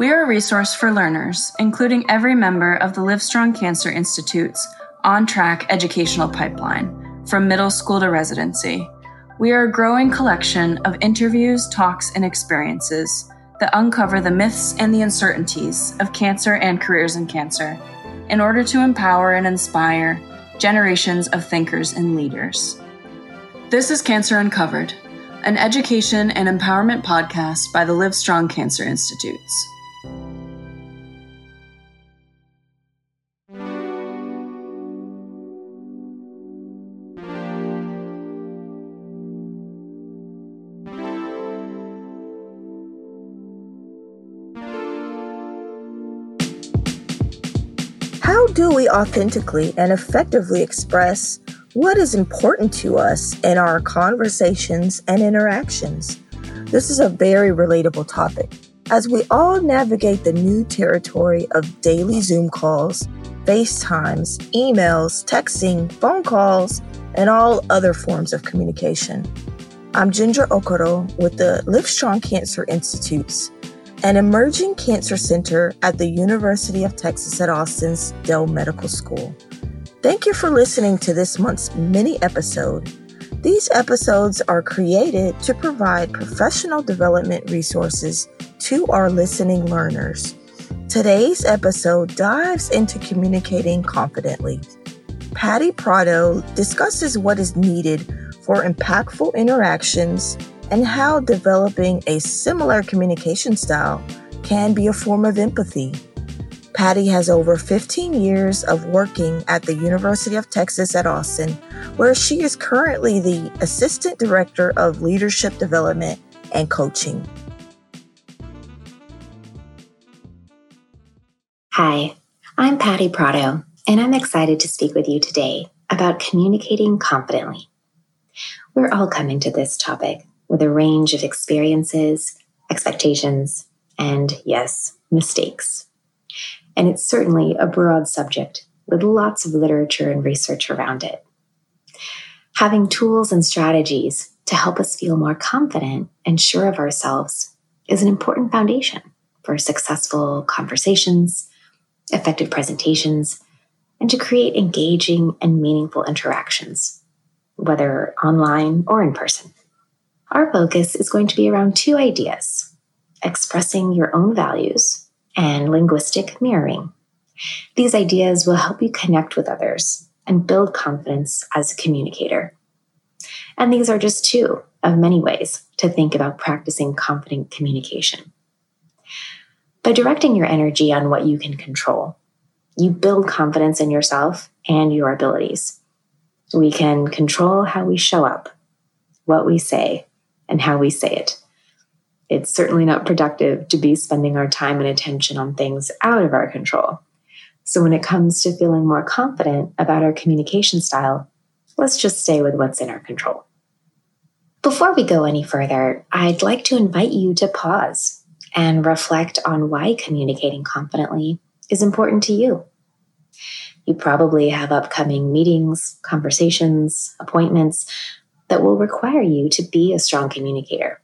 We are a resource for learners, including every member of the Livestrong Cancer Institute's on track educational pipeline, from middle school to residency. We are a growing collection of interviews, talks, and experiences that uncover the myths and the uncertainties of cancer and careers in cancer in order to empower and inspire generations of thinkers and leaders. This is Cancer Uncovered, an education and empowerment podcast by the Livestrong Cancer Institutes. How do we authentically and effectively express what is important to us in our conversations and interactions? This is a very relatable topic as we all navigate the new territory of daily Zoom calls, FaceTimes, emails, texting, phone calls, and all other forms of communication. I'm Ginger Okoro with the Livestrong Cancer Institutes an emerging cancer center at the University of Texas at Austin's Dell Medical School. Thank you for listening to this month's mini episode. These episodes are created to provide professional development resources to our listening learners. Today's episode dives into communicating confidently. Patty Prado discusses what is needed for impactful interactions and how developing a similar communication style can be a form of empathy. Patty has over 15 years of working at the University of Texas at Austin, where she is currently the Assistant Director of Leadership Development and Coaching. Hi, I'm Patty Prado, and I'm excited to speak with you today about communicating confidently. We're all coming to this topic with a range of experiences, expectations, and yes, mistakes. And it's certainly a broad subject with lots of literature and research around it. Having tools and strategies to help us feel more confident and sure of ourselves is an important foundation for successful conversations, effective presentations, and to create engaging and meaningful interactions, whether online or in person. Our focus is going to be around two ideas expressing your own values and linguistic mirroring. These ideas will help you connect with others and build confidence as a communicator. And these are just two of many ways to think about practicing confident communication. By directing your energy on what you can control, you build confidence in yourself and your abilities. We can control how we show up, what we say, and how we say it. It's certainly not productive to be spending our time and attention on things out of our control. So, when it comes to feeling more confident about our communication style, let's just stay with what's in our control. Before we go any further, I'd like to invite you to pause and reflect on why communicating confidently is important to you. You probably have upcoming meetings, conversations, appointments, that will require you to be a strong communicator.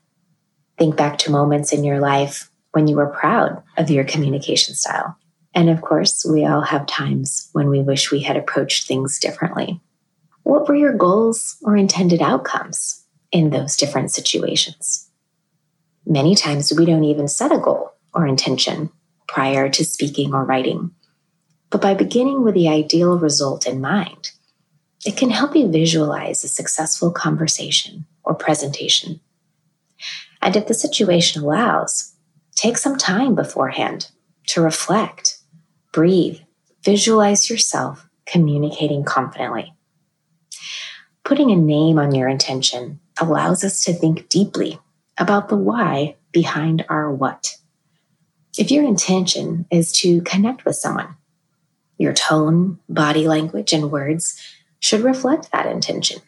Think back to moments in your life when you were proud of your communication style. And of course, we all have times when we wish we had approached things differently. What were your goals or intended outcomes in those different situations? Many times we don't even set a goal or intention prior to speaking or writing. But by beginning with the ideal result in mind, it can help you visualize a successful conversation or presentation. And if the situation allows, take some time beforehand to reflect, breathe, visualize yourself communicating confidently. Putting a name on your intention allows us to think deeply about the why behind our what. If your intention is to connect with someone, your tone, body language, and words should reflect that intention.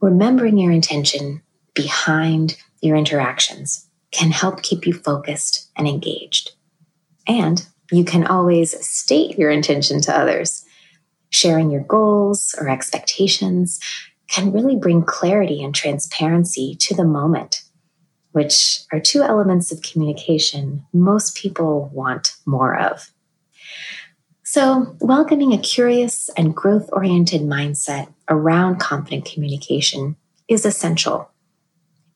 Remembering your intention behind your interactions can help keep you focused and engaged. And you can always state your intention to others. Sharing your goals or expectations can really bring clarity and transparency to the moment. which are two elements of communication most people want more of. So, welcoming a curious and growth oriented mindset around confident communication is essential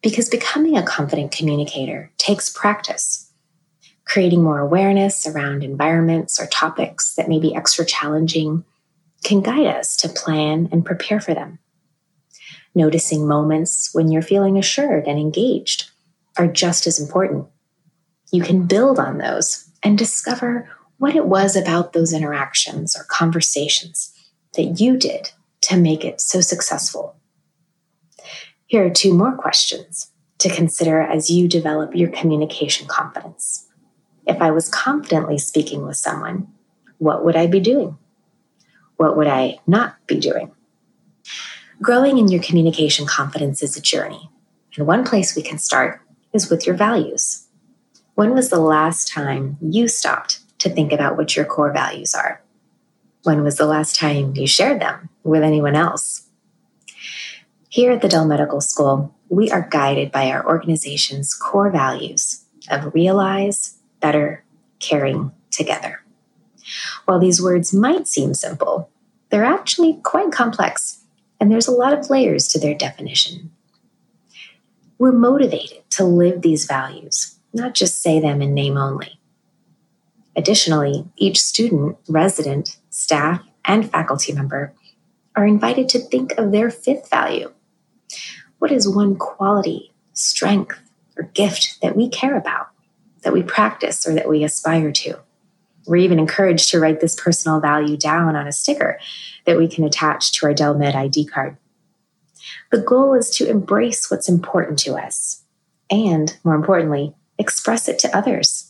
because becoming a confident communicator takes practice. Creating more awareness around environments or topics that may be extra challenging can guide us to plan and prepare for them. Noticing moments when you're feeling assured and engaged are just as important. You can build on those and discover what it was about those interactions or conversations that you did to make it so successful. Here are two more questions to consider as you develop your communication confidence. If I was confidently speaking with someone, what would I be doing? What would I not be doing? Growing in your communication confidence is a journey, and one place we can start is with your values. When was the last time you stopped to think about what your core values are? When was the last time you shared them with anyone else? Here at the Dell Medical School, we are guided by our organization's core values of realize, better, caring together. While these words might seem simple, they're actually quite complex, and there's a lot of layers to their definition. We're motivated to live these values, not just say them in name only. Additionally, each student, resident, staff, and faculty member are invited to think of their fifth value. What is one quality, strength, or gift that we care about, that we practice, or that we aspire to? We're even encouraged to write this personal value down on a sticker that we can attach to our Dell Med ID card. The goal is to embrace what's important to us and, more importantly, express it to others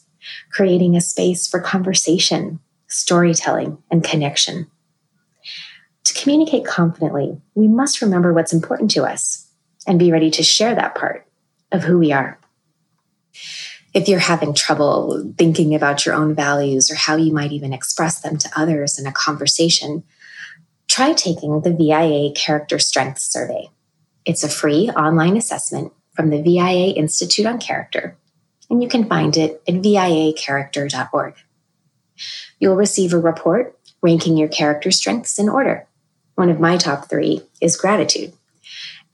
creating a space for conversation, storytelling, and connection. To communicate confidently, we must remember what's important to us and be ready to share that part of who we are. If you're having trouble thinking about your own values or how you might even express them to others in a conversation, try taking the VIA Character Strengths Survey. It's a free online assessment from the VIA Institute on Character and you can find it at viacharacter.org. You'll receive a report ranking your character strengths in order. One of my top three is gratitude.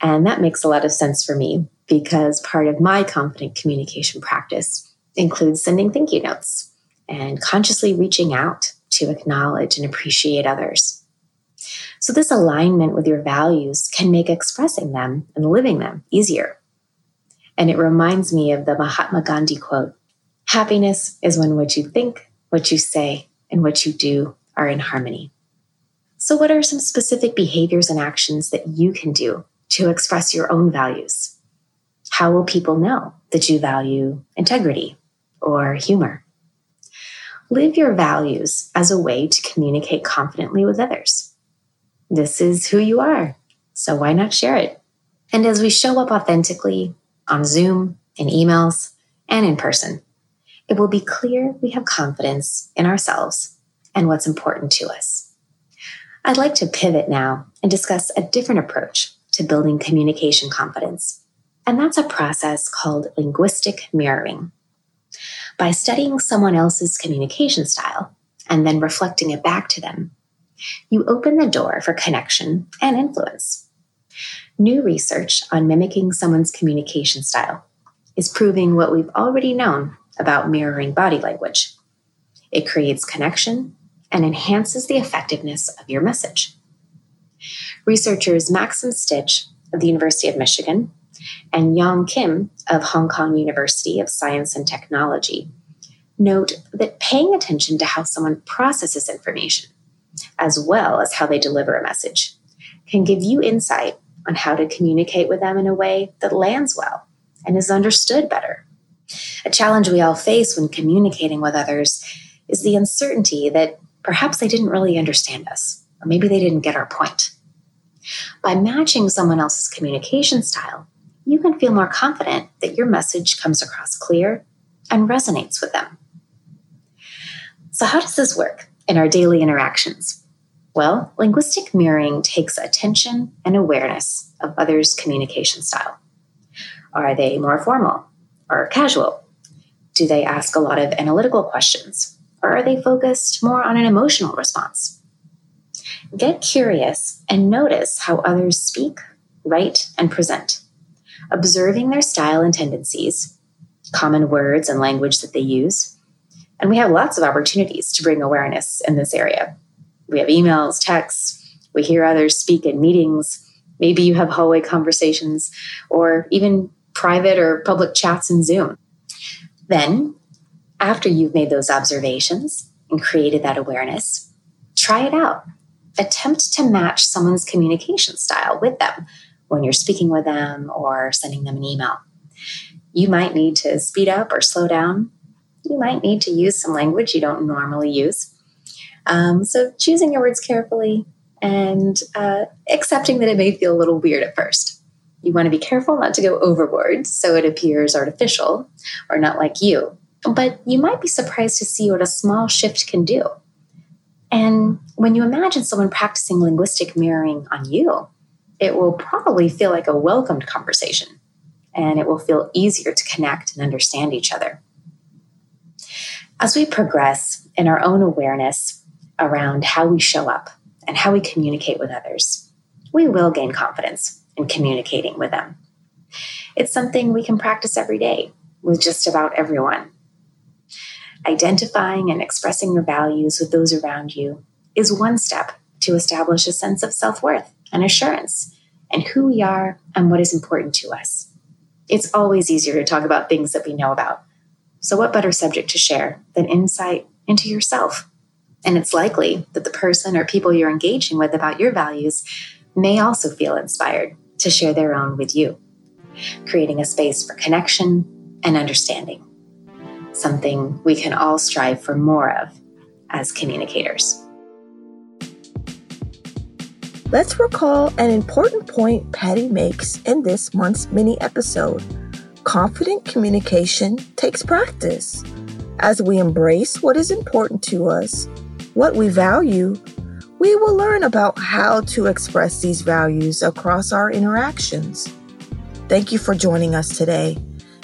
And that makes a lot of sense for me because part of my confident communication practice includes sending thank you notes and consciously reaching out to acknowledge and appreciate others. So, this alignment with your values can make expressing them and living them easier. And it reminds me of the Mahatma Gandhi quote Happiness is when what you think, what you say, and what you do are in harmony. So, what are some specific behaviors and actions that you can do to express your own values? How will people know that you value integrity or humor? Live your values as a way to communicate confidently with others. This is who you are, so why not share it? And as we show up authentically on Zoom, in emails, and in person. It will be clear we have confidence in ourselves and what's important to us. I'd like to pivot now and discuss a different approach to building communication confidence, and that's a process called linguistic mirroring. By studying someone else's communication style and then reflecting it back to them, you open the door for connection and influence. New research on mimicking someone's communication style is proving what we've already known about mirroring body language. It creates connection and enhances the effectiveness of your message. Researchers Maxim Sytch of the University of Michigan and Yang Kim of Hong Kong University of Science and Technology note that paying attention to how someone processes information, as well as how they deliver a message, can give you insight on how to communicate with them in a way that lands well and is understood better. A challenge we all face when communicating with others is the uncertainty that perhaps they didn't really understand us, or maybe they didn't get our point. By matching someone else's communication style, you can feel more confident that your message comes across clear and resonates with them. So, how does this work in our daily interactions? Well, linguistic mirroring takes attention and awareness of others' communication style. Are they more formal, or casual? Do they ask a lot of analytical questions? Or are they focused more on an emotional response? Get curious and notice how others speak, write, and present. Observing their style and tendencies, common words and language that they use. And we have lots of opportunities to bring awareness in this area. We have emails, texts, we hear others speak in meetings. Maybe you have hallway conversations or even private or public chats in Zoom. Then, after you've made those observations and created that awareness, try it out. Attempt to match someone's communication style with them when you're speaking with them or sending them an email. You might need to speed up or slow down. You might need to use some language you don't normally use. Um, so, choosing your words carefully and uh, accepting that it may feel a little weird at first. You want to be careful not to go overboard so it appears artificial or not like you. But you might be surprised to see what a small shift can do. And when you imagine someone practicing linguistic mirroring on you, it will probably feel like a welcomed conversation and it will feel easier to connect and understand each other. As we progress in our own awareness around how we show up and how we communicate with others, we will gain confidence in communicating with them. It's something we can practice every day with just about everyone. Identifying and expressing your values with those around you is one step to establish a sense of self worth and assurance and who we are and what is important to us. It's always easier to talk about things that we know about. So, what better subject to share than insight into yourself? And it's likely that the person or people you're engaging with about your values may also feel inspired to share their own with you, creating a space for connection and understanding, something we can all strive for more of as communicators. Let's recall an important point Patty makes in this month's mini episode. Confident communication takes practice. As we embrace what is important to us, what we value, we will learn about how to express these values across our interactions. Thank you for joining us today.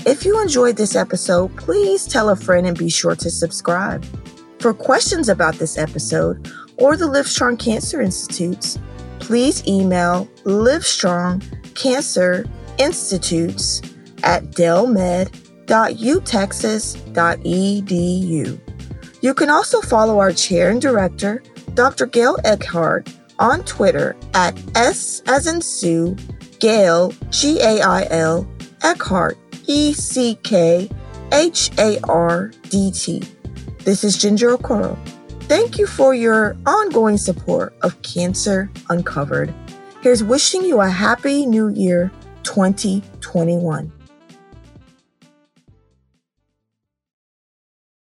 If you enjoyed this episode, please tell a friend and be sure to subscribe. For questions about this episode or the Livestrong Cancer Institutes, please email Livestrong at delmed.utexas.edu. You can also follow our chair and director, Dr. Gail Eckhardt, on Twitter at S as in Sue, Gail, G A I L, Eckhardt, E C K H A R D T. This is Ginger Okoro. Thank you for your ongoing support of Cancer Uncovered. Here's wishing you a happy new year 2021.